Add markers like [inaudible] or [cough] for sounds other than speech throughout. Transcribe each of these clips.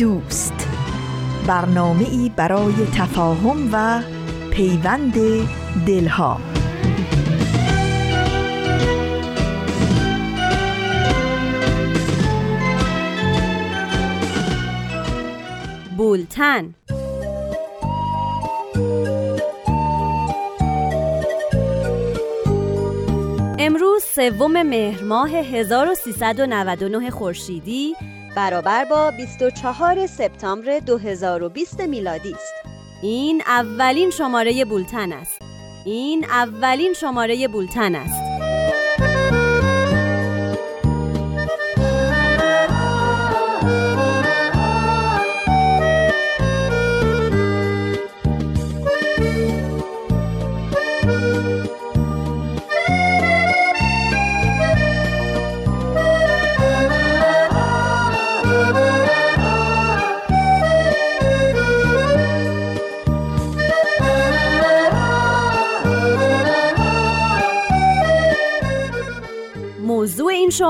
دوست. برنامه ای برای تفاهم و پیوند دلها. بولتن. امروز سوم مهر ماه 1399 خورشیدی. برابر با 24 سپتامبر 2020 میلادی است. این اولین شماره بولتن است. این اولین شماره بولتن است.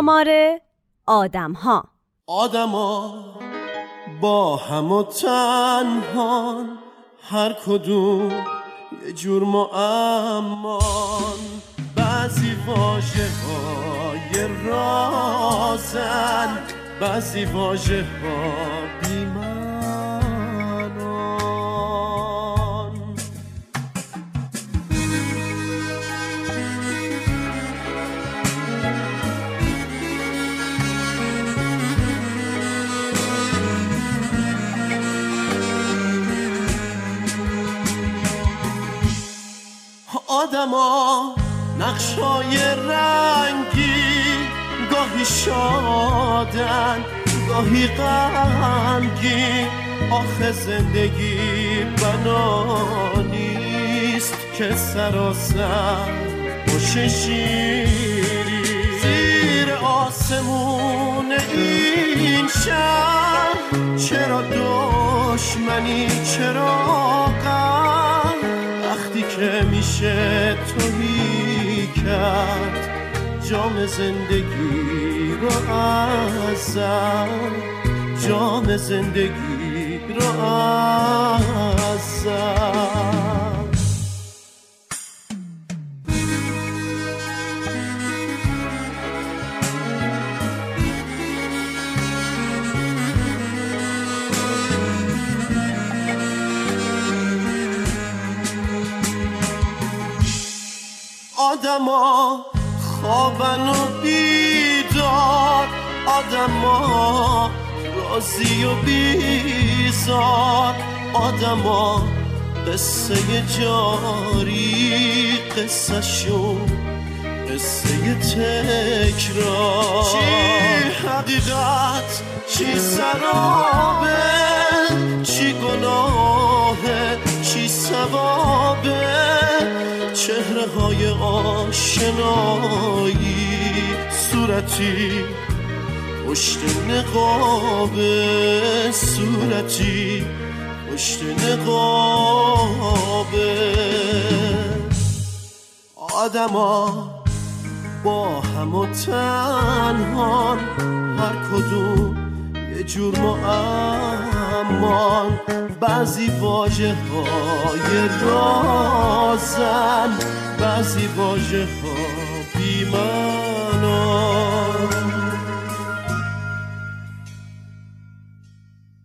شماره آدم ها آدم ها با هم و تنهان هر کدوم یه جور معمان. بعضی واجه های رازن بعضی واجه ها آدما نقشای رنگی گاهی شادن گاهی غمگین آخه زندگی بنا نیست که سراسر باشه شیری. زیر آسمون این شهر چرا دشمنی چرا میشه توهی کرد جام زندگی رو ازم. جام زندگی رو ازم. آدما خوابن و بیدار. آدما رازی و بیزار. آدما قصه جاری قصه شون قصه تکرار. چی حقیقت؟ چی سرابه؟ چی گناهه؟ چی سوابه چهره های آشنایی صورتی پشت نقابه صورتی پشت نقابه آدما با هم و تنهان هر کدوم یه جور معمان بعضی واجه های رازن بعضی واجه ها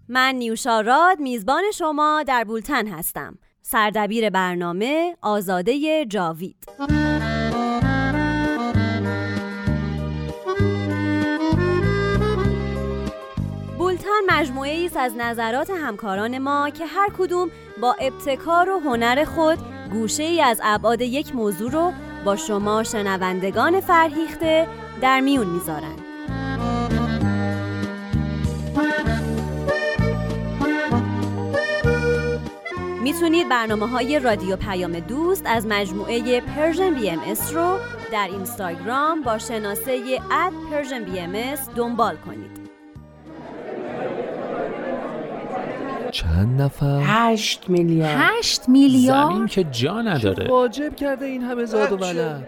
من نیوشاراد میزبان شما در بولتن هستم. سردبیر برنامه آزاده جاوید. چند مجموعه ای از نظرات همکاران ما که هر کدوم با ابتکار و هنر خود گوشه ای از ابعاد یک موضوع رو با شما شنوندگان فرهیخته در میون می‌ذارند. می‌تونید برنامه های رادیو پیام دوست از مجموعه Persian BMS رو در اینستاگرام با شناسه at Persian BMS دنبال کنید. چند نفر؟ هشت میلیارد هشت میلیارد زمین که جا نداره. واجب کرده این همه زاد و ولد؟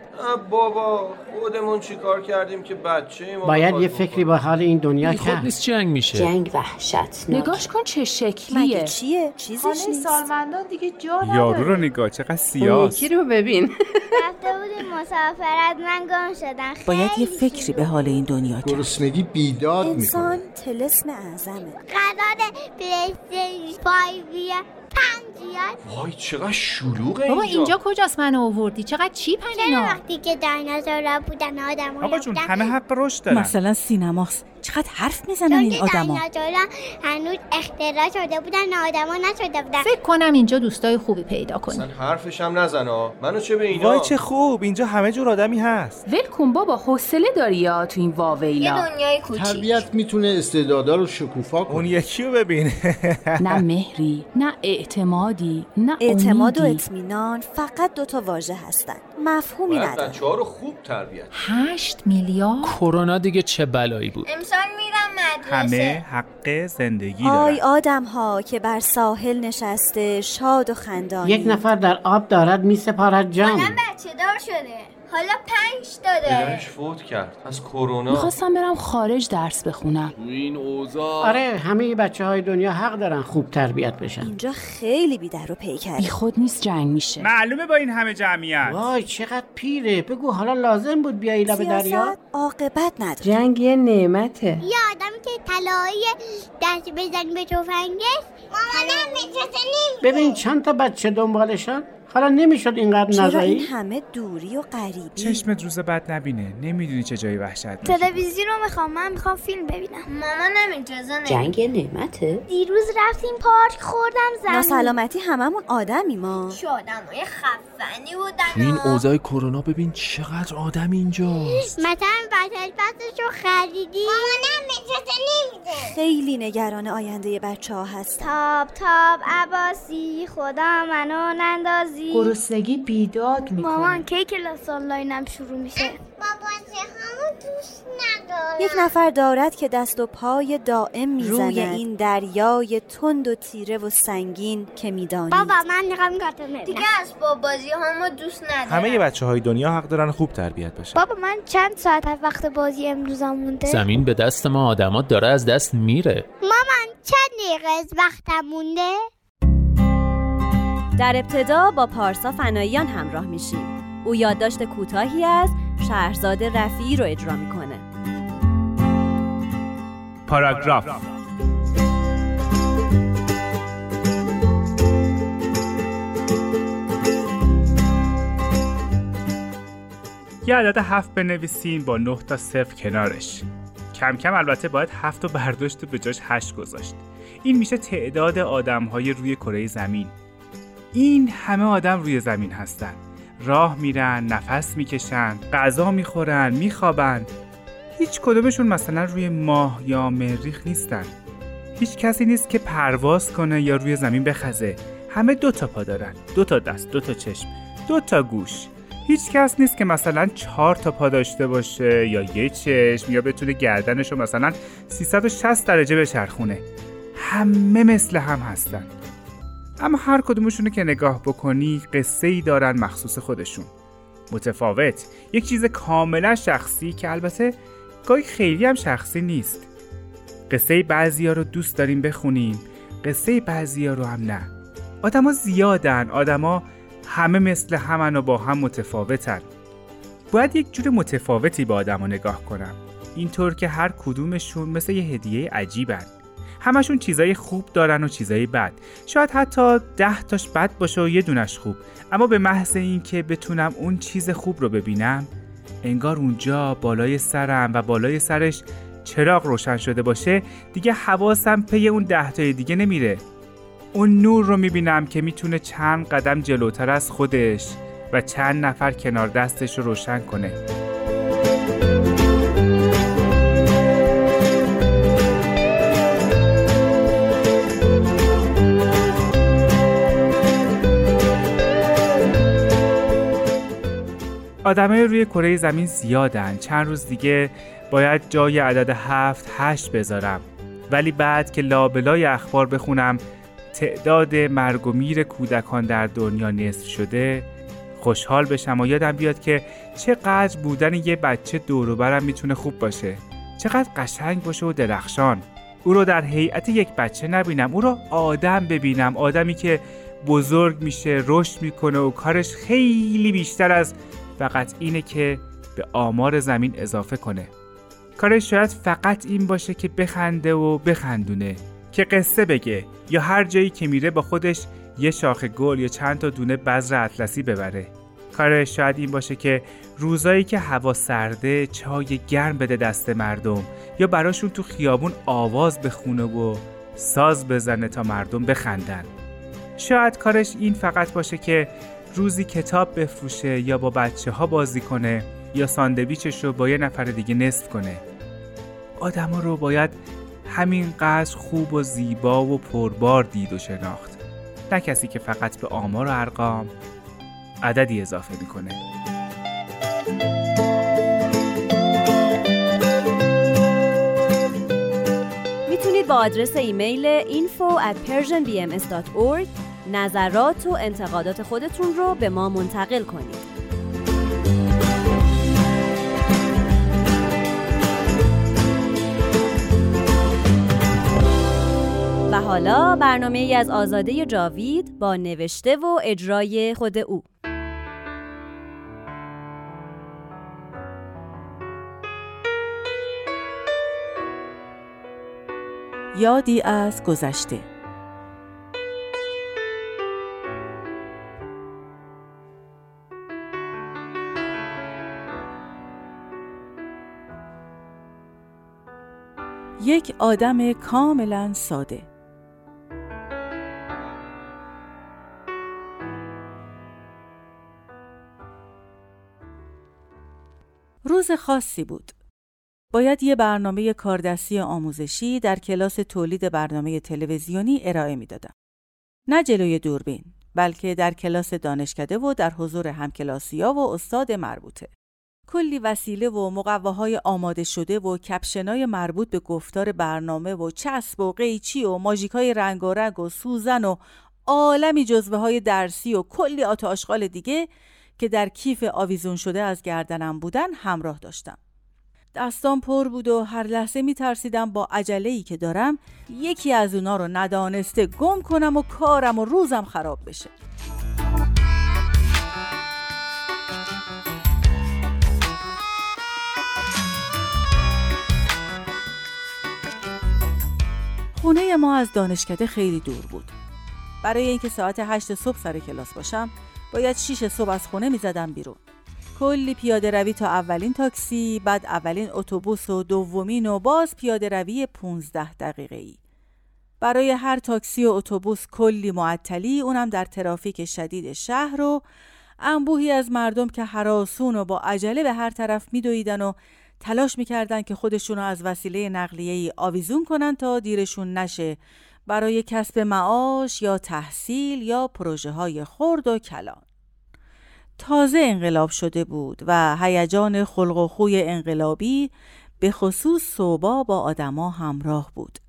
بابا خودمون چیکار کردیم که بچه ما باید یه فکری؟ با حال این دنیا بی خود کرد. نیست جنگ میشه. جنگ وحشت نگاش کن چه مگه شکلیه چیه؟ چیزیش خانه نیست. سالمندان دیگه جا یارو رو نگاه چقدر سیاست یکی رو ببین. رفته بودیم مسافرت من گم شدن باید یه فکری به حال این دنیا کرد. گرسنگی بیداد می‌کنه. انسان تلسم اعظمه. قرار پلیستیشن 5 بیه پنج بیاد وای چقدر شلوغه بابا اینجا. کجاست منو آوردی؟ چقدر چیپن چرا اینا وقتی که دینازورا بودن آدم آقا جون همه حق رشد دارن. مثلا سینماست. چقدر حرف می‌زنن این آدما؟ هنوز اختراع شده بودن آدما نشده بودن. فکر کنم اینجا دوستای خوبی پیدا کنی اصلا حرفش هم نزن منو چه به اینا؟ وای چه خوب اینجا همه جور آدمی هست. ول کن بابا حوصله داری یا تو این واویلا؟ دنیای کوچیک. تربیت می‌تونه استعدادا رو شکوفا اون کنه. یکی رو ببین [laughs] نه مهری نه اعتمادی نه اعتماد و. اطمینان فقط دوتا واژه هستن. مفهومی نداره بچه ها رو خوب تربیت. هشت میلیارد؟ کرونا دیگه چه بلایی بود؟ امسال میرم مدرسه. همه حق زندگی دارن. آدم ها که بر ساحل نشسته شاد و خندانی. یک نفر در آب دارد میسپارد جان. بچه دار شده. حالا پنج داده. پدرش فوت کرد. از کرونا. می‌خواستم برم خارج درس بخونم. این اوضاع. آره همه بچه های دنیا حق دارن خوب تربیت بشن. اینجا خیلی بی در و بی پیکره خود نیست جنگ میشه. معلومه با این همه جمعیت. وای چقدر پیره. بگو حالا لازم بود بیایی لب دریا؟ عاقبت نداره. جنگ یه نعمته. یه آدمی که طلایی دست بزنی به تفنگش مامانم ببین چند تا بچه دنبالشن؟ حالا نمی‌شد اینقدر چرا نزایی؟ این همه دوری و غریبی؟ چشمت روز بد نبینه. نمی‌دونی چه جایی وحشت میشه. تلویزیون رو می‌خوام. من می‌خوام فیلم ببینم. مامانم اجازه نمیده جنگ نعمته. دیروز رفتیم پارک خوردم زمین. ناسلامتی هممون آدمی ما. چه آدمای خفنی بودن این اوضاع کرونا ببین چقدر آدم اینجاست مثلا بسش رو خریدی. مامانم اجازه نمیده. خیلی نگران آینده بچه ها هستن. تاب تاب عباسی. خدا منو نندازی. گرسنگی بیداد مامان می‌کنه کی کلاس آنلاینم شروع میشه؟ بابا دوست ندارم. یک نفر دارد که دست و پای دائم می‌زند. روی این دریای تند و تیره و سنگین که می‌دانید. بابا من ببینم دیگه اسباب بازی همو دوست ندارم. همه بچه های دنیا حق دارن خوب تربیت بشن بابا من چند ساعت از وقت بازی امروزم مونده؟ زمین به دست ما آدما داره از دست میره. مامان چند دقیقه از وقتم مونده؟ در ابتدا با پارسا فناییان همراه میشیم. او یادداشت کوتاهی از شهرزاد رفیعی رو اجرا می‌کنه. پاراگراف. یه عدد هفت بنویسیم با نه تا صفر کنارش. کم کم البته باید هفت رو برداشت و به جاش هشت گذاشت. این میشه تعداد آدم های روی کره زمین. این همه آدم روی زمین هستن. راه میرن نفس می‌کشن غذا می‌خورن میخوابن. هیچ کدومشون مثلا روی ماه یا مریخ نیستن. هیچ کسی نیست که پرواز کنه یا روی زمین بخزه. همه دو تا پا دارن. دو تا دست دو تا چشم دو تا گوش. هیچ کس نیست که مثلا چهار تا پا داشته باشه یا یه چشم یا بتونه گردنش رو مثلا 360 درجه بچرخونه. همه مثل هم هستن. اما هر کدومشون که نگاه بکنی قصه ای دارن مخصوص خودشون. متفاوت. یک چیز کاملا شخصی که البته گاهی خیلی هم شخصی نیست. قصه بعضی ها رو دوست داریم بخونیم قصه بعضی ها رو هم نه. آدما زیادن آدما همه مثل همن و با هم متفاوتن. باید یک جور متفاوتی به آدما نگاه کنم. اینطور که هر کدومشون مثل یه هدیه عجیبن. همشون چیزای خوب دارن و چیزای بد. شاید حتی ده تاش بد باشه و یه دونش خوب. اما به محض اینکه بتونم اون چیز خوب رو ببینم انگار اونجا بالای سرم و بالای سرش چراغ روشن شده باشه دیگه حواسم پی اون ده تای دیگه نمیره. اون نور رو می‌بینم که می‌تونه چند قدم جلوتر از خودش و چند نفر کنار دستش رو روشن کنه. آدمای روی کره زمین زیادن. چند روز دیگه باید جای عدد هفت هشت بذارم. ولی بعد که لابلای اخبار بخونم تعداد مرگ و میر کودکان در دنیا نصف شده خوشحال بشم و یادم بیاد که چقدر بودن یه بچه دوروبرم می‌تونه خوب باشه. چقدر قشنگ باشه و درخشان. او رو در هیئت یک بچه نبینم او رو آدم ببینم. آدمی که بزرگ میشه رشد می‌کنه و کارش خیلی بیشتر از فقط اینه که به آمار زمین اضافه کنه. کارش شاید فقط این باشه که بخنده و بخندونه که قصه بگه یا هر جایی که میره با خودش یه شاخه گل یا چند تا دونه بذر اطلسی ببره. کارش شاید این باشه که روزایی که هوا سرده چای گرم بده دست مردم یا براشون تو خیابون آواز بخونه و ساز بزنه تا مردم بخندن. شاید کارش این فقط باشه که روزی کتاب بفروشه یا با بچه ها بازی کنه یا ساندویچش رو با یه نفر دیگه نصف کنه. آدم رو باید همینقدر خوب و زیبا و پربار دید و شناخت. نه کسی که فقط به آمار و ارقام عددی اضافه می‌کنه. می‌تونید با آدرس ایمیل info at persianbms.org نظرات و انتقادات خودتون رو به ما منتقل کنید. و حالا برنامه ای از آزاده جاوید با نوشته و اجرای خود او. یادی از گذشته. یک آدم کاملا ساده روز خاصی بود. باید یه برنامه کاردستی آموزشی در کلاس تولید برنامه تلویزیونی ارائه می‌دادم. نه جلوی دوربین، بلکه در کلاس دانشکده و در حضور همکلاسیا و استاد مربوطه. کلی وسیله و مقواهای آماده شده و کپشنای مربوط به گفتار برنامه و چسب و قیچی و ماژیکای رنگارنگ و سوزن و عالمی جزوه های درسی و کلی آت آشغال دیگه که در کیف آویزون شده از گردنم بودن همراه داشتم. دستان پر بود و هر لحظه می ترسیدم با عجله که دارم یکی از اونا رو ندانسته گم کنم و کارم و روزم خراب بشه. خونه ما از دانشکده خیلی دور بود. برای اینکه ساعت هشت صبح سر کلاس باشم باید شیش صبح از خونه می زدم بیرون. کلی پیاده روی تا اولین تاکسی بعد اولین اتوبوس و دومین و باز پیاده روی 15 دقیقه ای. برای هر تاکسی و اتوبوس کلی معطلی اونم در ترافیک شدید شهر و انبوهی از مردم که حراسون و با عجله به هر طرف میدویدن و تلاش می‌کردن که خودشونو از وسیله نقلیه‌ای آویزون کنن تا دیرشون نشه برای کسب معاش یا تحصیل یا پروژه های خرد و کلان. تازه انقلاب شده بود و هیجان خلق و خوی انقلابی به خصوص صوبا با آدما همراه بود.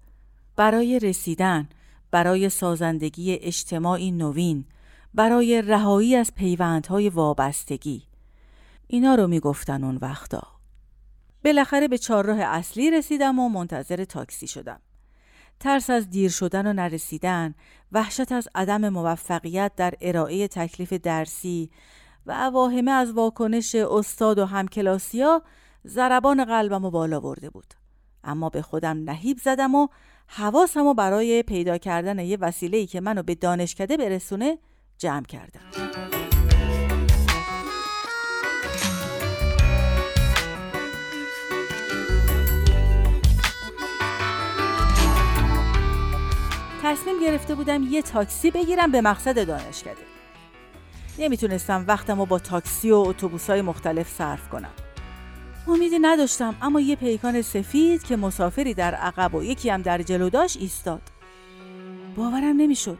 برای رسیدن، برای سازندگی اجتماعی نوین، برای رهایی از پیوندهای وابستگی. اینا رو می‌گفتن اون وقتا. بالاخره به چهارراه اصلی رسیدم و منتظر تاکسی شدم. ترس از دیر شدن و نرسیدن، وحشت از عدم موفقیت در ارائه تکلیف درسی و اواهمه از واکنش استاد و همکلاسیا ضربان قلبم و بالا برده بود. اما به خودم نهیب زدم و حواسم و برای پیدا کردن یه وسیله‌ای که منو به دانشکده برسونه جمع کردم. تصمیم گرفته بودم یه تاکسی بگیرم به مقصد دانشکده. نمی‌تونستم وقتم رو با تاکسی و اتوبوس‌های مختلف صرف کنم. امیدی نداشتم اما یه پیکان سفید که مسافری در عقب و یکی هم در جلو داشت ایستاد. باورم نمی‌شد.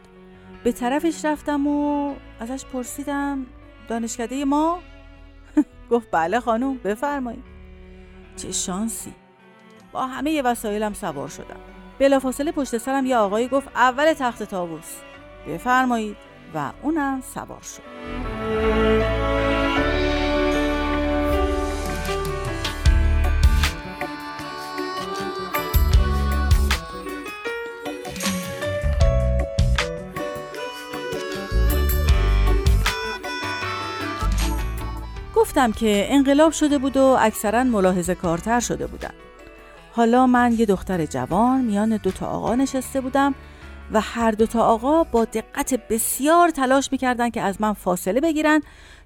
به طرفش رفتم و ازش پرسیدم دانشکده ما؟ [laughs] گفت بله خانم بفرمایید چه شانسی با همه وسایلم سوار شدم بلافاصله پشت سرم یه آقایی گفت اول تخت تابوس بفرمایید. و اونم سوار شد. گفتم که انقلاب شده بود و اکثرا ملاحظه کارتر شده بودن. حالا من یه دختر جوان میان دو تا آقا نشسته بودم و هر دو تا آقا با دقت بسیار تلاش می‌کردن که از من فاصله بگیرن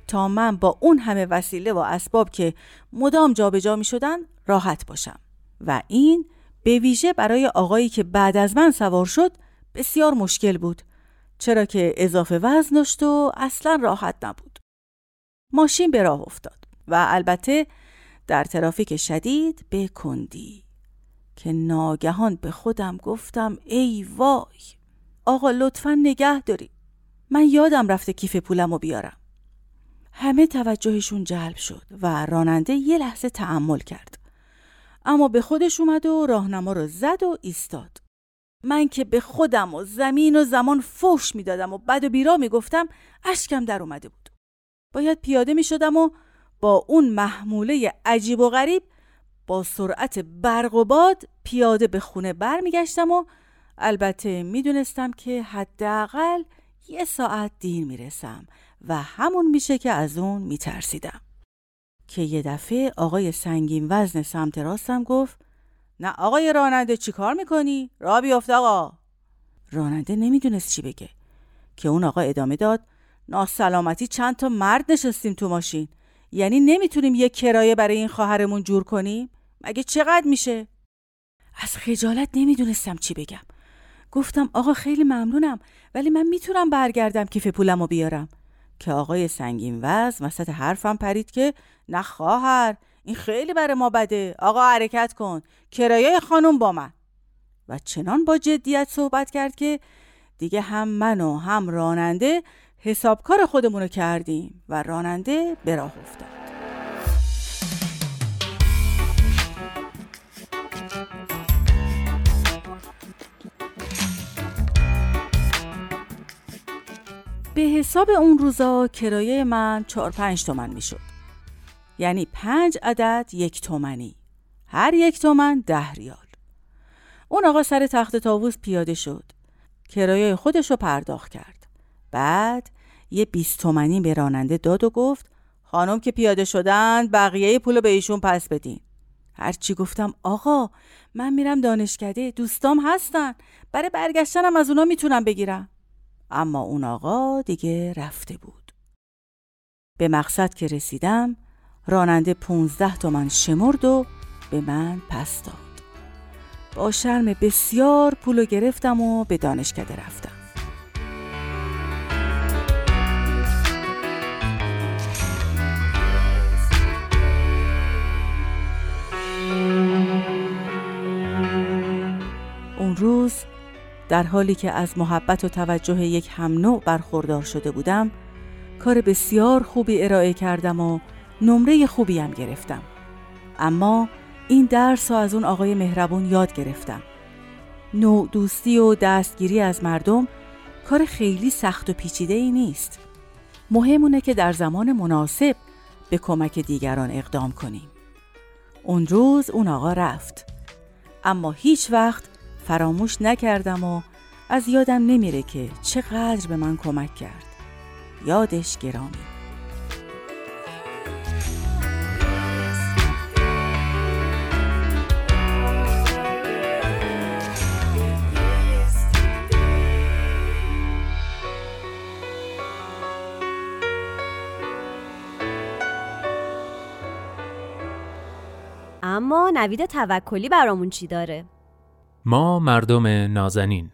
تا من با اون همه وسیله و اسباب که مدام جابجا شدن راحت باشم. و این به ویژه برای آقایی که بعد از من سوار شد بسیار مشکل بود چرا که اضافه وزن داشت و اصلا راحت نبود. ماشین به راه افتاد و البته در ترافیک شدید به کندی. که ناگهان به خودم گفتم ای وای آقا لطفا نگه داری. من یادم رفته کیف پولم رو بیارم. همه توجهشون جلب شد و راننده یه لحظه تحمل کرد. اما به خودش اومد و راهنما رو زد و ایستاد. من که به خودم و زمین و زمان فوش می‌دادم و بد و بیرا می‌گفتم اشکم در اومده بود. باید پیاده می شدم و با اون محموله عجیب و غریب با سرعت برق و باد پیاده به خونه برمیگشتم و البته می‌دونستم که حداقل یه ساعت دیر می‌رسم و همون میشه که از اون میترسیدم. که یه دفعه آقای سنگین وزن سمت راستم گفت نه آقای راننده چی کار می‌کنی؟ را بیافت آقا. راننده نمی‌دونست چی بگه. که اون آقا ادامه داد ناسلامتی چند تا مرد نشستیم تو ماشین. یعنی نمی‌تونیم یه کرایه برای این خواهرمون جور کنیم؟ مگه چقدر میشه؟ از خجالت نمی‌دونستم چی بگم. گفتم آقا خیلی ممنونم ولی من می‌تونم برگردم کیف پولمو بیارم. که آقای سنگین وز وسط حرفم پرید که نه خواهر این خیلی برای ما بده. آقا حرکت کن. کرایه خانم با من. و چنان با جدیت صحبت کرد که دیگه هم من و هم راننده حسابکار خودمونو کردیم و راننده به راه افتاد. به حساب اون روزا کرایه من چهار پنج تومن می‌شد. یعنی پنج عدد یک تومنی. هر یک تومن ده ریال. اون آقا سر تخت تاووس پیاده شد. کرایه خودش رو پرداخت کرد. بعد یه بیست تومنی به راننده داد و گفت خانم که پیاده شدن بقیه پولو به ایشون پس بدین. هرچی گفتم آقا من میرم دانشکده دوستام هستن. برای برگشتنم از اونا می‌تونم بگیرم. اما اون آقا دیگه رفته بود. به مقصد که رسیدم راننده پونزده تومن شمرد و به من پس داد. با شرم بسیار پولو گرفتم و به دانشکده رفتم. اون روز در حالی که از محبت و توجه یک هم نوع برخوردار شده بودم کار بسیار خوبی ارائه کردم و نمره خوبی هم گرفتم. اما این درس رو از اون آقای مهربون یاد گرفتم. نوع دوستی و دستگیری از مردم کار خیلی سخت و پیچیده ای نیست مهمونه که در زمان مناسب به کمک دیگران اقدام کنیم. اون روز اون آقا رفت. اما هیچ وقت فراموش نکردم و از یادم نمیره که چقدر به من کمک کرد یادش گرامی اما نوید توکلی برامون چی داره؟ ما مردم نازنین.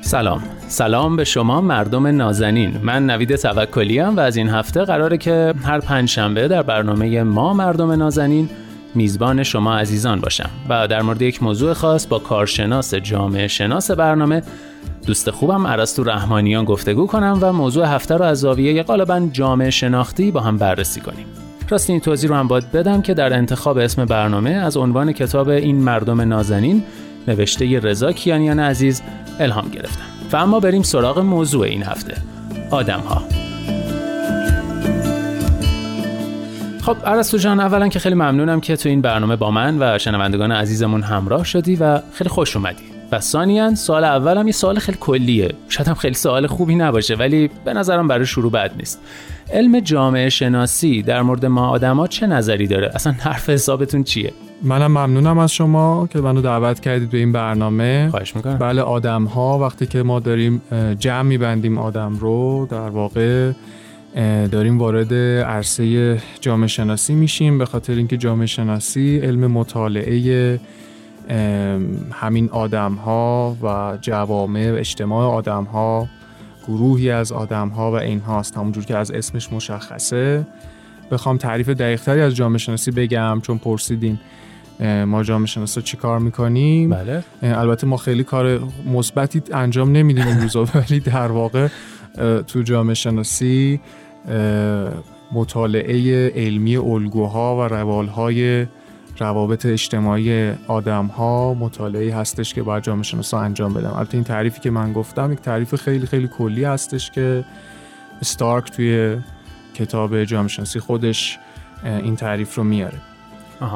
سلام. سلام به شما مردم نازنین. من نوید توکلی و از این هفته قراره که هر پنج شنبه در برنامه ما مردم نازنین میزبان شما عزیزان باشم و در مورد یک موضوع خاص با کارشناس جامعه شناس برنامه دوست خوبم عرستو رحمانیان گفتگو کنم و موضوع هفته رو از زاویه غالبا جامعه شناختی با هم بررسی کنیم. راست این توضیح رو هم باید بدم که در انتخاب اسم برنامه از عنوان کتاب این مردم نازنین نوشته رضا کیانیان عزیز الهام گرفتم و اما بریم سراغ موضوع این هفته. آدم ها خب عرستو جان اولا که خیلی ممنونم که تو این برنامه با من و شنوندگان عزیزمون همراه شدی و خیلی خوش اومدی. و ثانیا سوال اولم یه سوال خیلی کلیه. شاید هم خیلی سوال خوبی نباشه ولی به نظرم برای شروع بد نیست. علم جامعه شناسی در مورد ما آدما چه نظری داره؟ اصلا حرف حسابتون چیه؟ منم ممنونم از شما که منو دعوت کردید به این برنامه. خواهش می‌کنم. بله آدم ها وقتی که ما داریم جمع میبندیم آدم رو در واقع داریم وارد عرصه جامعه شناسی میشیم. به خاطر اینکه جامعه شناسی علم مطالعه همین آدم ها و جوامع و اجتماع آدم ها گروهی از آدم ها و این هاست همونجور که از اسمش مشخصه. بخوام تعریف دقیقتری از جامعه شناسی بگم چون پرسیدین ما جامعه شناسا چی کار می‌کنیم؟ بله. البته ما خیلی کار مثبتی انجام نمیدیم این روزا [laughs] ولی در واقع تو جامعه شناسی مطالعه علمی الگوها و روالهای روابط اجتماعی آدم ها مطالعه هستش که باید جامعه شناسا انجام بدم البته این تعریفی که من گفتم یک تعریف خیلی خیلی کلی هستش که ستارک توی کتاب جامعه شناسی خودش این تعریف رو میاره.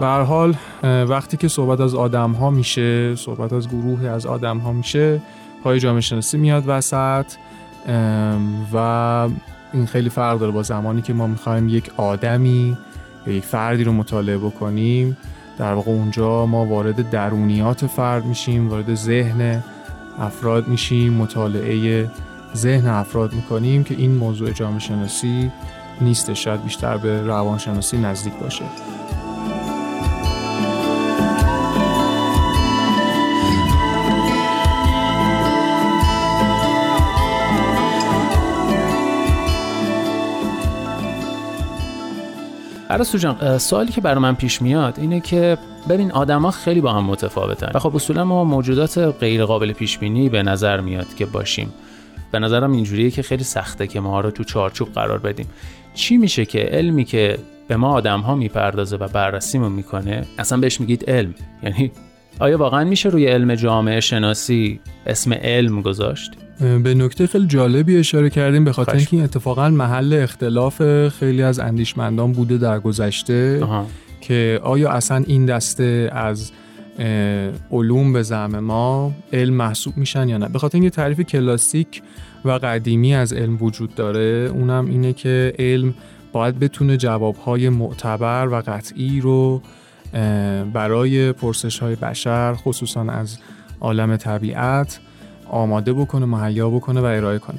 به هر حال وقتی که صحبت از آدم ها میشه صحبت از گروهی از آدم ها میشه پای جامعه شناسی میاد وسط و این خیلی فرق داره با زمانی که ما می‌خوایم یک آدمی یا یک فردی رو مطالعه بکنیم. در واقع اونجا ما وارد درونیات فرد میشیم وارد ذهن افراد میشیم مطالعه ذهن افراد می‌کنیم که این موضوع جامعه شناسی نیستش. شاید بیشتر به روانشناسی نزدیک باشه. عرستو جان سوالی که برای من پیش میاد اینه که ببین آدما خیلی با هم متفاوتن و خب اصولا ما موجودات غیر قابل پیش بینی به نظر میاد که باشیم. به نظرم اینجوریه که خیلی سخته که ما رو تو چارچوب قرار بدیم. چی میشه که علمی که به ما آدم ها می‌پردازه و بررسیمون می‌کنه اصلا بهش میگید علم. یعنی آیا واقعا میشه روی علم جامعه شناسی اسم علم گذاشت؟ به نکته خیلی جالبی اشاره کردیم به خاطر اینکه این اتفاقا محل اختلاف خیلی از اندیشمندان بوده در گذشته که آیا اصلا این دسته از علوم به زعم ما علم محسوب میشن یا نه؟ به خاطر اینکه تعریف کلاسیک و قدیمی از علم وجود داره اونم اینه که علم باید بتونه جوابهای معتبر و قطعی رو برای پرسش های بشر خصوصا از عالم طبیعت آماده بکنه مهیا بکنه و ارائه کنه.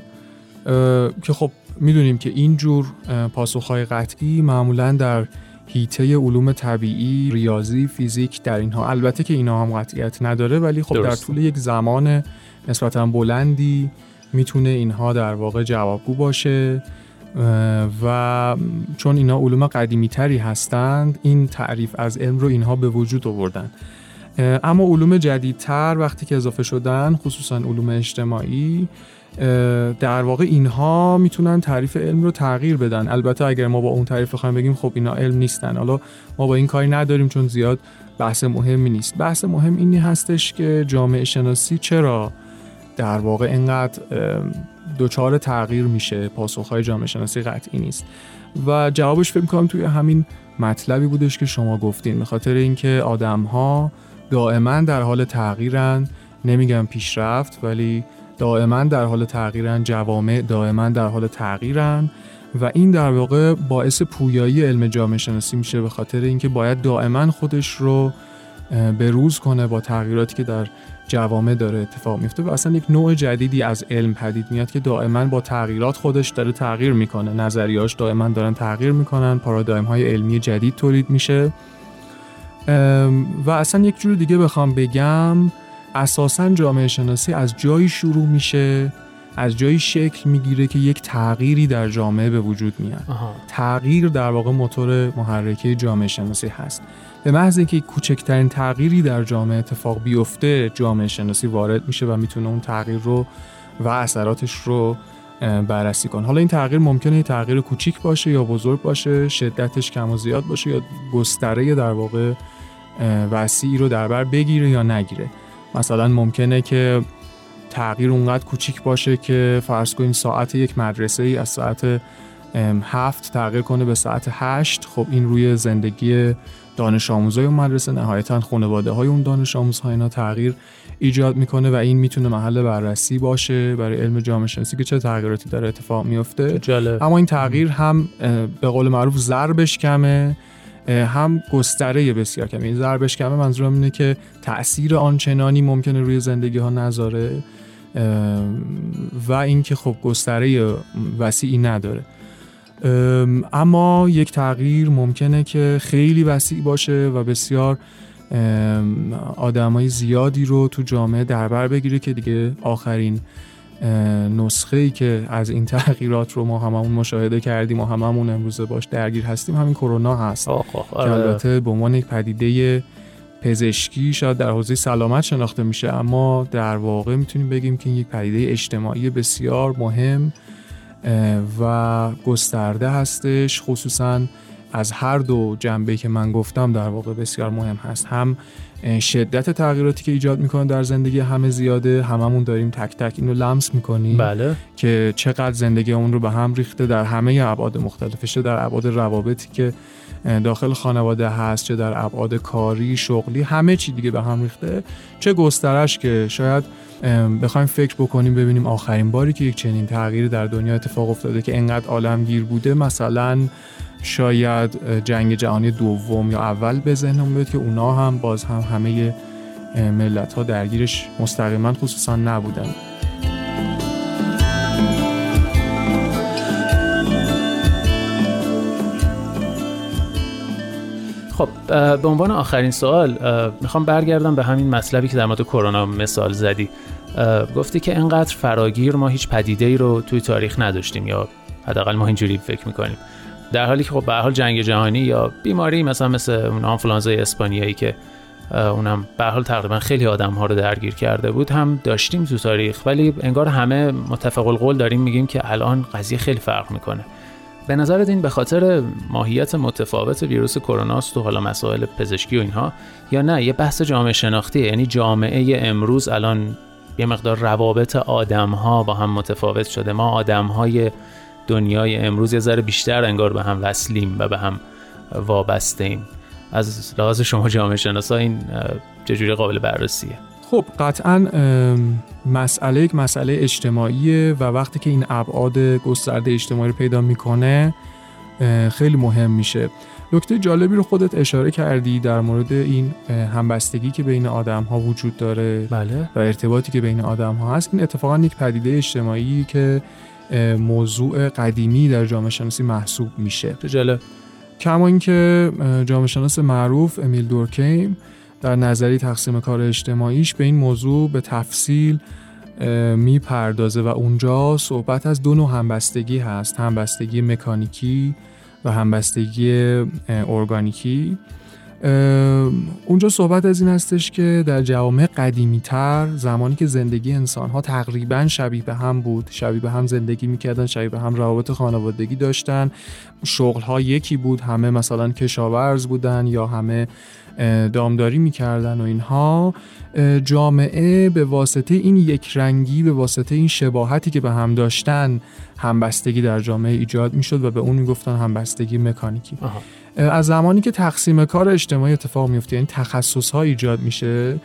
که خب می‌دونیم که این جور پاسخهای قطعی معمولا در هیته علوم طبیعی ریاضی فیزیک در اینها. البته که اینها هم قطعیت نداره ولی خب در طول یک زمان نسبتا بلندی می‌تونه اینها در واقع جوابگو باشه. و چون اینها علوم قدیمی تری هستند این تعریف از علم رو اینها به وجود آوردن. اما علوم جدیدتر وقتی که اضافه شدن خصوصا علوم اجتماعی در واقع اینها می‌تونن تعریف علم رو تغییر بدن. البته اگر ما با اون تعریف بخوایم بگیم خب اینا علم نیستن. حالا ما با این کاری نداریم چون زیاد بحث مهمی نیست. بحث مهم اینی هستش که جامعه شناسی چرا در واقع اینقدر دچار تغییر میشه پاسخهای جامعه شناسی قطعی نیست. و جوابش فکر کنم توی همین مطلبی بودش که شما گفتین به خاطر اینکه آدم ها دائما در حال تغییرن نمیگم پیشرفت ولی دائما در حال تغییرن جوامع دائما در حال تغییرن و این در واقع باعث پویایی علم جامعه شناسی میشه به خاطر اینکه باید دائما خودش رو به روز کنه با تغییراتی که در جوامع داره اتفاق میفته و اصلا یک نوع جدیدی از علم پدید میاد که دائما با تغییرات خودش داره تغییر می‌کنه. نظریاش دائما دارن تغییر می‌کنن پارادایم های علمی جدید تولید میشه. و اصلا یک جور دیگه بخوام بگم اساسا جامعه شناسی از جایی شروع میشه از جایی شکل می‌گیره که یک تغییری در جامعه به وجود میاد. تغییر در واقع موتور محرکه جامعه شناسی هست. به محض اینکه کوچکترین تغییری در جامعه اتفاق بیفته جامعه شناسی وارد میشه و می‌تونه اون تغییر رو و اثراتش رو بررسی کن حالا این تغییر ممکنه تغییر کوچیک باشه یا بزرگ باشه شدتش کم و زیاد باشه یا گستره در واقع وسیعی رو در بر بگیره یا نگیره. مثلا ممکنه که تغییر اونقدر کوچیک باشه که فرض کنید ساعت یک مدرسه ای از ساعت هفت تغییر کنه به ساعت هشت. خب این روی زندگی دانش آموزای اون مدرسه نهایتا خانواده های اون دانش آموزها اینا تغییر ایجاد می‌کنه و این می‌تونه محل بررسی باشه برای علم جامعه شناسی که چه تغییراتی داره اتفاق میفته جالب. اما این تغییر هم به قول معروف ضربش کمه هم گستره بسیار کمه. این ضربش کمه منظورم اینه که تاثیر آنچنانی ممکنه روی زندگی ها نذاره. و اینکه خب گستره وسیعی نداره اما یک تغییر ممکنه که خیلی وسیع باشه و بسیار آدمای زیادی رو تو جامعه دربر بگیره که دیگه آخرین نسخه ای که از این تغییرات رو ما هممون مشاهده کردیم و هممون امروزه باش درگیر هستیم همین کرونا هست که آره. البته به عنوان یک پدیده پزشکی شاید در حوزه سلامت شناخته میشه اما در واقع می‌تونیم بگیم که این یک پدیده اجتماعی بسیار مهم و گسترده هستش خصوصا از هر دو جنبه که من گفتم در واقع بسیار مهم هست. هم شدت تغییراتی که ایجاد می‌کنه در زندگی همه زیاده. هممون داریم تک تک اینو لمس می‌کنیم بله. که چقدر زندگی اون رو به هم ریخته در همه ابعاد مختلفش چه در ابعاد روابطی که داخل خانواده هست چه در ابعاد کاری شغلی همه چی دیگه به هم ریخته. چه گسترش که شاید بخوایم فکر بکنیم ببینیم آخرین باری که یک چنین تغییری در دنیا اتفاق افتاده که انقدر عالمگیر بوده. مثلا شاید جنگ جهانی دوم یا اول به ذهنم بیاد که اونا هم باز هم همه ملت ها درگیرش مستقیما خصوصا نبودن. خب به عنوان آخرین سوال می‌خوام برگردم به همین مطلبی که در مورد کرونا مثال زدی. گفتی که انقدر فراگیر ما هیچ پدیده ای رو توی تاریخ نداشتیم یا حداقل ما اینجوری فکر می‌کنیم. در حالی که خب به حال جنگ جهانی یا بیماری مثلا مثل اون آنفولانزای اسپانیایی که اونم به حال تقریبا خیلی آدم ها رو درگیر کرده بود هم داشتیم تو تاریخ. ولی انگار همه متفق القول داریم میگیم که الان قضیه خیلی فرق می‌کنه. به نظرت این به خاطر ماهیت متفاوت ویروس کرونا است و حالا مسائل پزشکی و اینها یا نه؟ یه بحث جامعه شناختی یعنی جامعه امروز الان یه مقدار روابط آدم ها با هم متفاوت شده. ما آدم های دنیای امروز یه ذره بیشتر انگار به هم وصلیم و به هم وابسته ایم از لحاظ شما جامعه شناسا این چجوری قابل بررسیه؟ خب قطعا مسئله یک مسئله اجتماعیه و وقتی که این ابعاد گسترده اجتماعی رو پیدا می‌کنه خیلی مهم میشه. نکته جالبی رو خودت اشاره کردی در مورد این همبستگی که بین آدم ها وجود داره بله. و ارتباطی که بین آدم ها هست. این اتفاقا یک پدیده اجتماعی که موضوع قدیمی در جامعه شناسی محسوب میشه. جالب. کما اینکه جامعه شناس معروف امیل دورکیم در نظری تقسیم کار اجتماعیش به این موضوع به تفصیل می‌پردازه و اونجا صحبت از دو نوع همبستگی هست همبستگی مکانیکی و همبستگی ارگانیکی. اونجا صحبت از این هستش که در جوامع قدیمی تر زمانی که زندگی انسان ها تقریبا شبیه به هم بود شبیه به هم زندگی می‌کردن شبیه به هم روابط خانوادگی داشتن. شغل ها یکی بود همه مثلا کشاورز بودن یا همه دامداری می‌کردن و اینها. جامعه به واسطه این یک رنگی به واسطه این شباهتی که به هم داشتن همبستگی در جامعه ایجاد می‌شد و به اون می‌گفتن همبستگی مکانیکی. از زمانی که تقسیم کار اجتماعی اتفاق میفته یعنی تخصص ها ایجاد میشه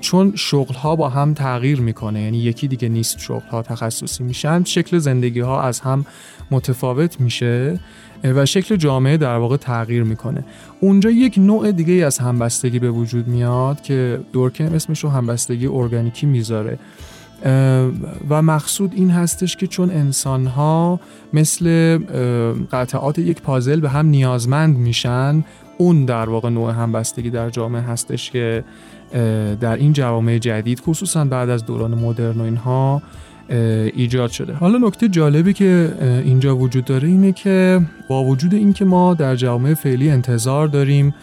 چون شغل ها با هم تغییر می‌کنه یعنی یکی دیگه نیست شغل ها تخصصی میشن شکل زندگی ها از هم متفاوت میشه و شکل جامعه در واقع تغییر می‌کنه. اونجا یک نوع دیگه از همبستگی به وجود میاد که دورکم اسمش رو همبستگی ارگانیکی می‌ذاره. و مقصود این هستش که چون انسان ها مثل قطعات یک پازل به هم نیازمند میشن اون در واقع نوع همبستگی در جامعه هستش که در این جوامع جدید خصوصا بعد از دوران مدرن و اینها ایجاد شده. حالا نکته جالبی که اینجا وجود داره اینه که با وجود اینکه ما در جامعه فعلی انتظار داریم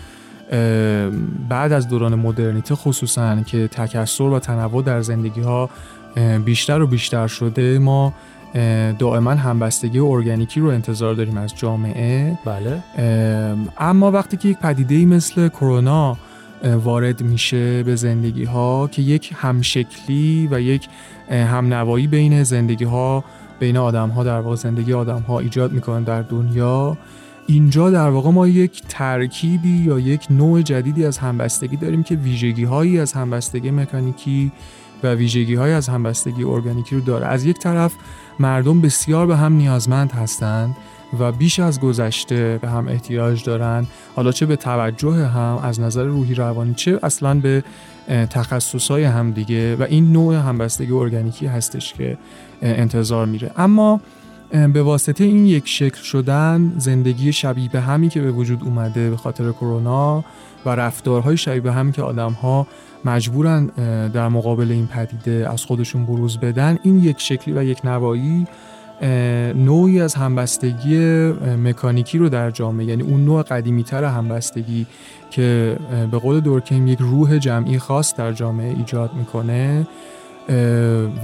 بعد از دوران مدرنیته خصوصا که تکسر و تنوع در زندگی ها بیشتر و بیشتر شده ما دائما همبستگی ارگانیکی رو انتظار داریم از جامعه. بله. اما وقتی که یک پدیده مثل کرونا وارد میشه به زندگی ها که یک همشکلی و یک همنوایی بین زندگی ها بین آدم ها در واقع زندگی آدم ها ایجاد می‌کنن در دنیا اینجا در واقع ما یک ترکیبی یا یک نوع جدیدی از همبستگی داریم که ویژگی هایی از همبستگی مکانیکی و ویژگی های از همبستگی ارگانیکی رو داره. از یک طرف مردم بسیار به هم نیازمند هستند و بیش از گذشته به هم احتیاج دارن حالا چه به توجه هم از نظر روحی روانی چه اصلا به تخصصهای هم دیگه و این نوع همبستگی ارگانیکی هستش که انتظار میره. اما به واسطه این یک شکل شدن زندگی شبیه به همی که به وجود اومده به خاطر کرونا و رفتارهای شبیه به همی که آدم ها مجبورن در مقابل این پدیده از خودشون بروز بدن این یک شکلی و یک نوایی نوعی از همبستگی مکانیکی رو در جامعه. یعنی اون نوع قدیمیتر همبستگی که به قول دورکیم یک روح جمعی خاص در جامعه ایجاد می‌کنه.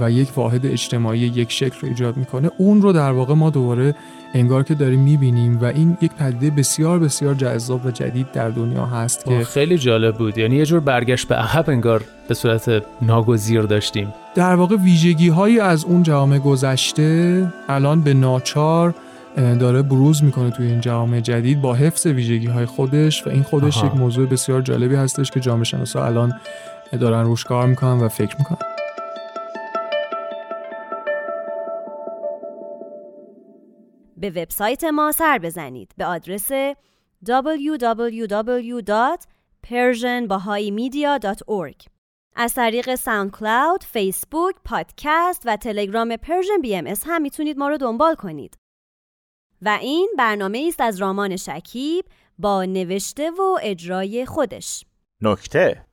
و یک واحد اجتماعی یک شکل رو ایجاد می‌کنه. اون رو در واقع ما دوباره انگار که داریم می‌بینیم و این یک پدیده بسیار بسیار جذاب و جدید در دنیا هست که خیلی جالب بود. یعنی یه جور برگشت به عقب انگار به صورت ناگزیر داشتیم. در واقع ویژگی هایی از اون جامعه گذشته الان به ناچار داره بروز می‌کنه توی این جامعه جدید با حفظ ویژگی های خودش و این خودش آها. یک موضوع بسیار جالبی هستش که جامعه شناسا الان دارن روش کار می‌کنن و فکر می‌کنن. به وبسایت ما سر بزنید به آدرس www.persianbahaimedia.org از طریق SoundCloud، فیسبوک، پادکست و تلگرام Persian BM هم می‌تونید ما رو دنبال کنید. و این برنامه است از رامان شکیب با نوشته و اجرای خودش. نکته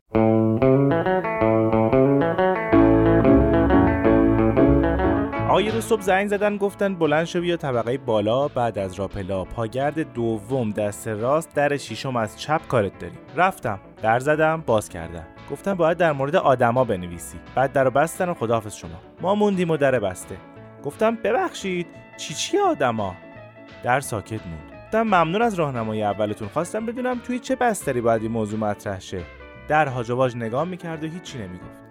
آقا یه روز صبح زنگ زدن گفتن بلند شو بیا طبقه بالا. بعد از راه‌پله‌ها پاگرد دوم دست راست در شیشم از چپ کارت داریم. رفتم در زدم باز کردم. گفتم باید در مورد آدما بنویسی. بعد در بستن و خداحافظ شما. ما موندیم و در بسته. گفتم ببخشید چی چی آدما؟ در ساکت موند. گفتم ممنون از راهنمایی اولتون. خواستم بدونم توی چه بستری باید این موضوع مطرح شه. در هاجواج نگاه می‌کرد و هیچی نمی‌گفت.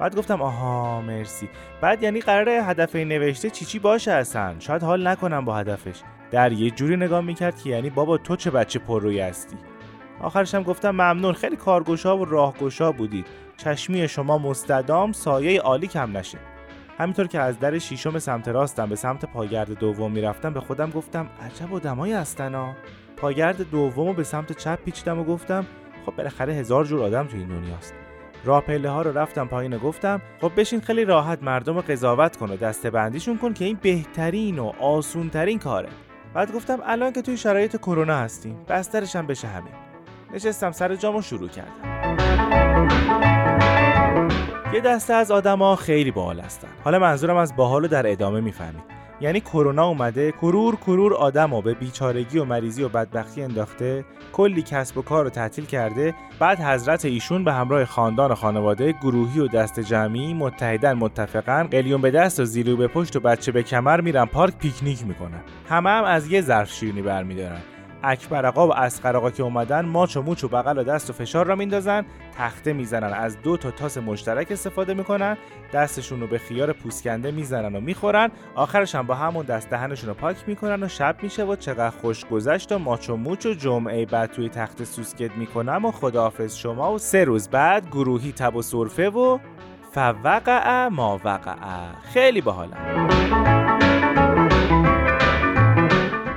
بعد گفتم آها مرسی. بعد یعنی قرار هدف نوشته چی چی باشه اصلا؟ شاید حال نکنم با هدفش. در یه جوری نگاه می‌کرد که یعنی بابا تو چه بچه پررویی هستی؟ آخرش هم گفتم ممنون. خیلی کارگوشا و راهگشا بودید. چشمی شما مستدام سایه عالی کم نشه. همینطور که از در شیشم سمت راستم به سمت پاگرد دوم می‌رفتم به خودم گفتم عجب آدمایی هستن ها. پاگرد دوم به سمت چپ پیچیدم و گفتم خب بالاخره هزار جور آدم تو این دنیاست. راه پله ها رو رفتم پایین و گفتم خب بشین خیلی راحت مردم رو قضاوت کن و دسته بندیشون کن که این بهترین و آسونترین کاره. بعد گفتم الان که توی شرایط کرونا هستیم بسترش هم بشه همین نشستم سر جام و شروع کردم. یه دسته از آدما خیلی باحال هستن. حالا منظورم از باحال رو در ادامه می‌فهمید. یعنی کرونا اومده کرور کرور آدم و به بیچارگی و مریضی و بدبختی انداخته کلی کسب و کار رو تعطیل کرده بعد حضرت ایشون به همراه خاندان و خانواده گروهی و دست جمعی متحدن متفقن قلیون به دست و زیرو به پشت و بچه به کمر میرن پارک پیکنیک می‌کنن. همه هم از یه ظرف شیرینی برمیدارن. اکبر آقا و اسقر آقا که اومدن ماچ و موچ و بغل و دست و فشار را میندازن تخته می‌زنن. از دو تا تاس مشترک استفاده می‌کنن. دستشون رو به خیار پوسکنده می‌زنن و می‌خورن. آخرش هم با همون دست دهنشون رو پاک می‌کنن و شب میشه و چقدر خوش گذشت و ماچ و موچ و جمعه بعد توی تخت سوسکت می‌کنم و خداحافظ شما و سه روز بعد گروهی تب و سرفه و فوقع ما وقع خیلی باحالم.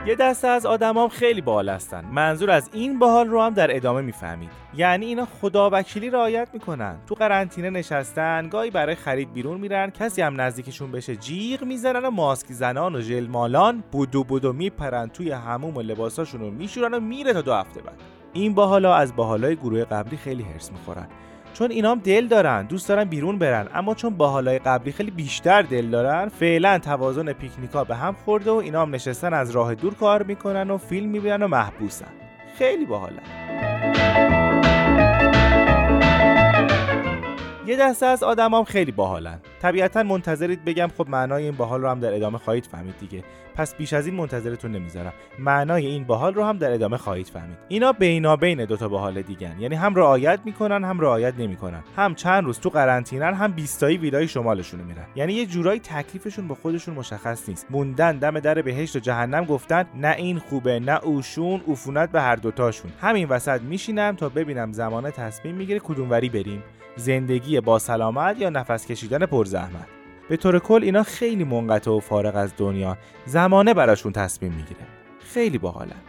یه دسته از آدمام خیلی باحال هستن. منظور از این باحال رو هم در ادامه می‌فهمید. یعنی اینا خدا وکیلی رعایت می‌کنن. تو قرنطینه نشستن گاهی برای خرید بیرون میرن کسی هم نزدیکشون بشه جیغ می‌زنن و ماسک زنان و ژل مالان بودو بودو میپرن توی هموم و لباساشون رو میشورن و میره تا دو هفته بعد. این باحالا از باحالای گروه قبلی خیلی هرس می‌خورن. چون اینام دل دارن دوست دارن بیرون برن. اما چون با حالای قبلی خیلی بیشتر دل دارن فعلا توازن پیکنیکا به هم خورده و اینا هم نشستن از راه دور کار می‌کنن و فیلم می‌بینن و محبوسن. خیلی باحالن یه دسته از آدمام خیلی باحالن. طبیعتا منتظرید بگم خب معنای این باحال رو هم در ادامه خواهید فهمید دیگه. پس بیش از این منتظرتون نمی‌ذارم. معنای این باحال رو هم در ادامه خواهید فهمید. اینا بینابین دوتا باحال دیگن. یعنی هم رعایت می‌کنن هم رعایت نمی‌کنن. هم چند روز تو قرنطینن هم بیستایی ویلای شمالشون میرن. یعنی یه جورایی تکلیفشون با خودشون مشخص نیست. موندن دم در بهشت و جهنم گفتن نه این خوبه نه اوشون عفونت به هر دوتاشون همین وسط میشینم تا ببینم زمانه تصمیم می‌گیره کدوموری بریم. زندگی با سلامت یا نفس کشیدن پرزحمت. به طور کل اینا خیلی منقطع و فارغ از دنیا زمانه براشون تصمیم می‌گیره. خیلی باحالن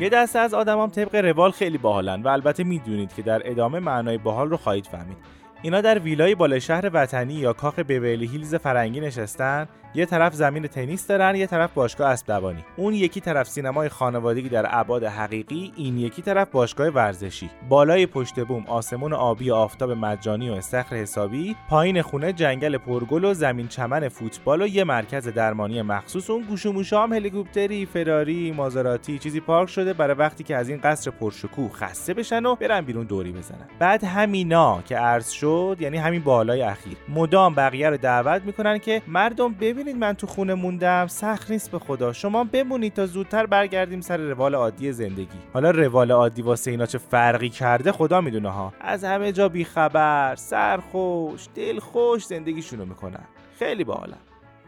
یه دسته از آدمام طبق روال خیلی باحالن و البته می‌دونید که در ادامه معنای باحال رو خواهید فهمید. اینا در ویلای بالا شهر وطنی یا کاخ بیولی هیلز فرنگی نشستن یه طرف زمین تنیس دارن یه طرف باشگاه اسبدوانی اون یکی طرف سینمای خانوادگی در ابعاد حقیقی این یکی طرف باشگاه ورزشی. بالای پشت بوم آسمون آبی آفتاب مجانی و استخر حسابی پایین خونه جنگل پرگل و زمین چمن فوتبال و یه مرکز درمانی مخصوص. اون گوش و هم هلیکوپتری فراری مازراتی چیزی پارک شده برای وقتی که از این قصر پرشکوه خسته بشن و برن بیرون دوری بزنن. بعد همینا که عرض شد یعنی همین بالای اخیر. مدام بقیه رو دعوت می‌کنن که مردم ببین ببینید من تو خونه موندم سخت نیست به خدا. شما بمونید تا زودتر برگردیم سر روال عادی زندگی. حالا روال عادی واسه اینا چه فرقی کرده خدا می‌دونه ها. از همه جا بیخبر سرخوش دلخوش زندگیشونو می‌کنن. خیلی باحالن.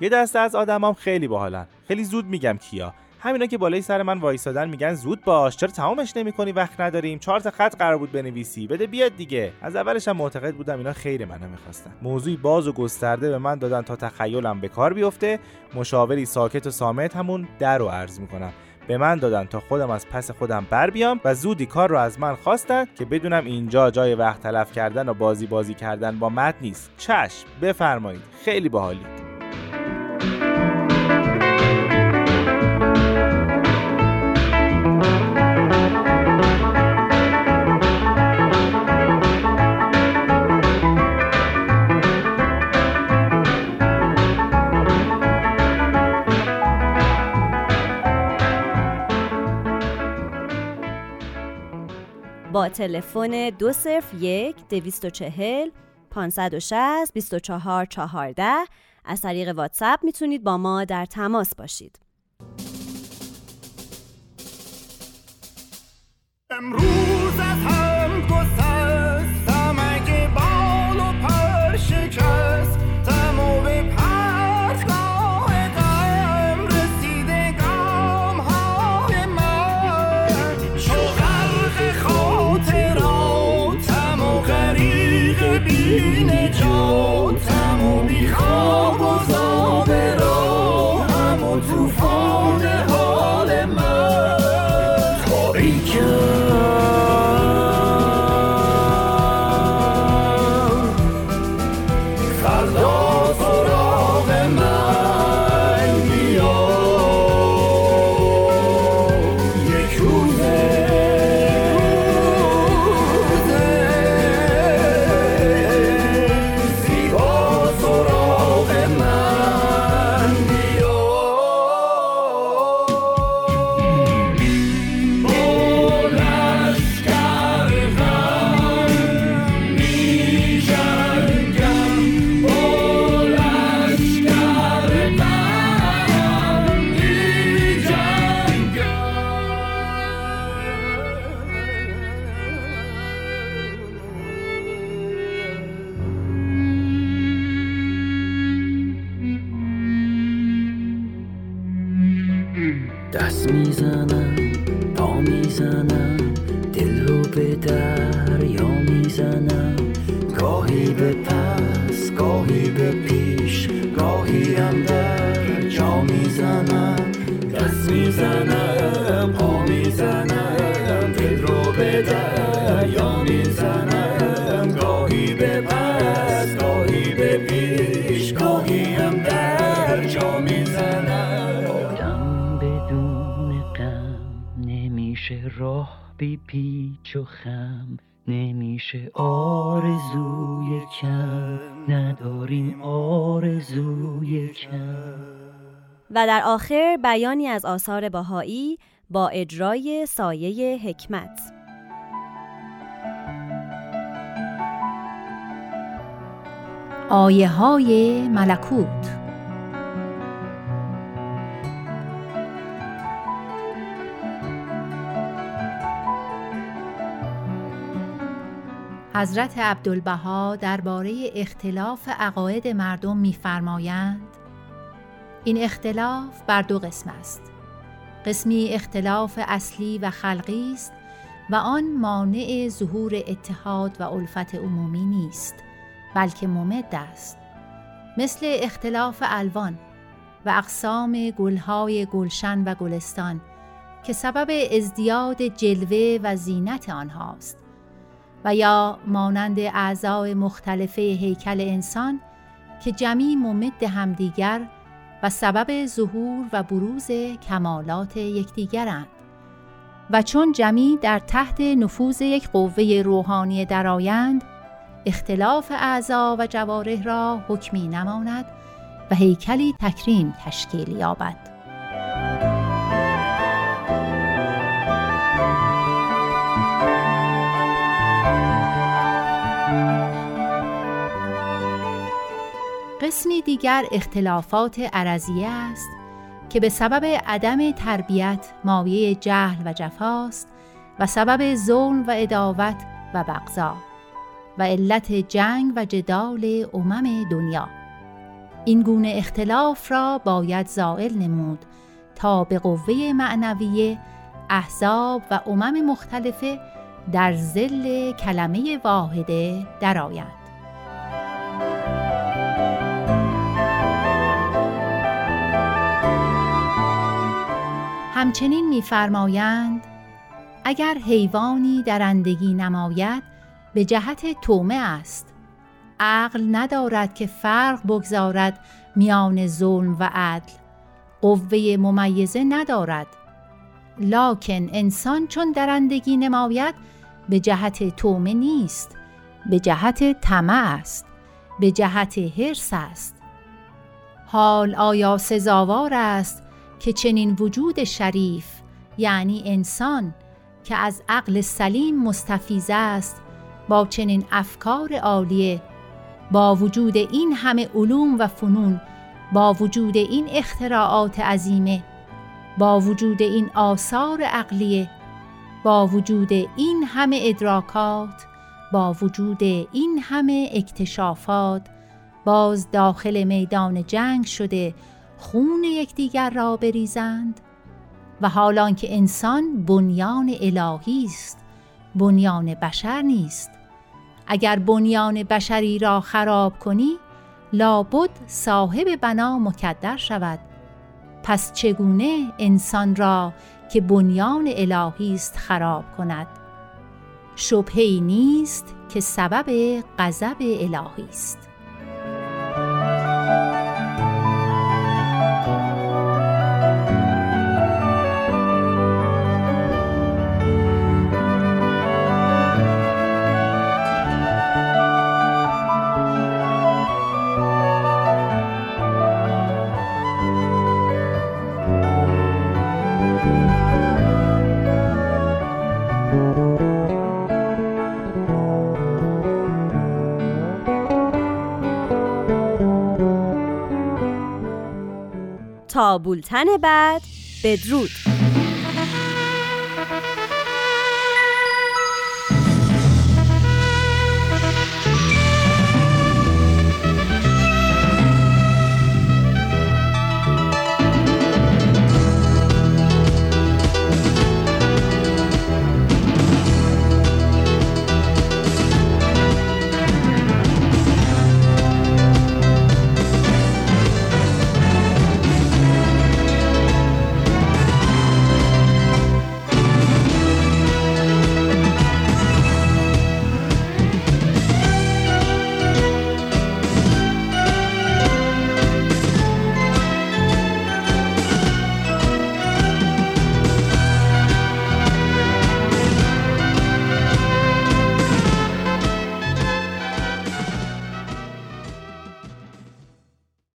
یه دسته از آدمام خیلی باحالن. خیلی زود میگم کیا. همینا که بالای سر من وایسادن میگن زود باش چرا تمامش نمی‌کنی؟ وقت نداریم. چهار تا خط قرار بود بنویسی. بده بیاد دیگه. از اولش هم معتقد بودم اینا خیر منو می‌خواستن. موضوعی باز و گسترده به من دادن تا تخیلم به کار بیفته. مشاوری ساکت و سامت همون در رو عرض می‌کنم. به من دادن تا خودم از پس خودم بر بیام و زودی کار رو از من خواستن که بدونم اینجا جای وقت تلف کردن و بازی بازی کردن با مد نیست. چشم بفرمایید. خیلی باحالید. با تلفن دو صرف یک دویست و چهل 560 24 14 از طریق واتساپ می‌تونید با ما در تماس باشید. امروز از هم گسستم 与你同 به دریا می‌زنم. گاهی به پس گاهی به پیش گاهی هم در جا می‌زنم. دست می‌زنم پا می‌زنم دل رو به دریا می‌زنم. گاهی به پس گاهی به پیش گاهی هم در جا می‌زنم. بدون غم نمیشه راه بی پیچ و خم نمیشه آرزوی کم. نداریم آرزوی کم. و در آخر بیانی از آثار بهایی با اجرای سایه حکمت. آیه های ملکوت حضرت عبدالبها درباره اختلاف عقاید مردم می‌فرمایند این اختلاف بر دو قسم است. قسمی اختلاف اصلی و خلقی است و آن مانع ظهور اتحاد و الفت عمومی نیست بلکه ممد است. مثل اختلاف الوان و اقسام گلهای گلشن و گلستان که سبب ازدیاد جلوه و زینت آنهاست. و یا مانند اعضای مختلف هیکل انسان که جمعی ممد همدیگر و سبب ظهور و بروز کمالات یکدیگرند. و چون جمعی در تحت نفوذ یک قوه روحانی درآیند اختلاف اعضا و جوارح را حکمی نماند و هیکلی تکریم تشکیل یابد. قسمی دیگر اختلافات عرضیه است که به سبب عدم تربیت مایه جهل و جفاست و سبب ظلم و اداوت و بغضا و علت جنگ و جدال امم دنیا. این گونه اختلاف را باید زائل نمود تا به قوه معنویه احزاب و امم مختلفه در زل کلمه واحده درآیند. همچنین می‌فرمایند اگر حیوانی درندگی نماید به جهت تومه است. عقل ندارد که فرق بگذارد میان ظلم و عدل. قوه ممیزه ندارد. لکن انسان چون درندگی نماید به جهت تومه نیست به جهت طمع است به جهت حرص است. حال آیا سزاوار است که چنین وجود شریف یعنی انسان که از عقل سلیم مستفیز است با چنین افکار عالیه با وجود این همه علوم و فنون با وجود این اختراعات عظیمه با وجود این آثار عقلیه با وجود این همه ادراکات با وجود این همه اکتشافات باز داخل میدان جنگ شده خون یکدیگر را بریزند و حالان که انسان بنیان الهی است بنیان بشر نیست. اگر بنیان بشری را خراب کنی لابد صاحب بنا مکدر شود. پس چگونه انسان را که بنیان الهی است خراب کند؟ شبهی نیست که سبب غضب الهی است. تا بولتن بعد. بدرود.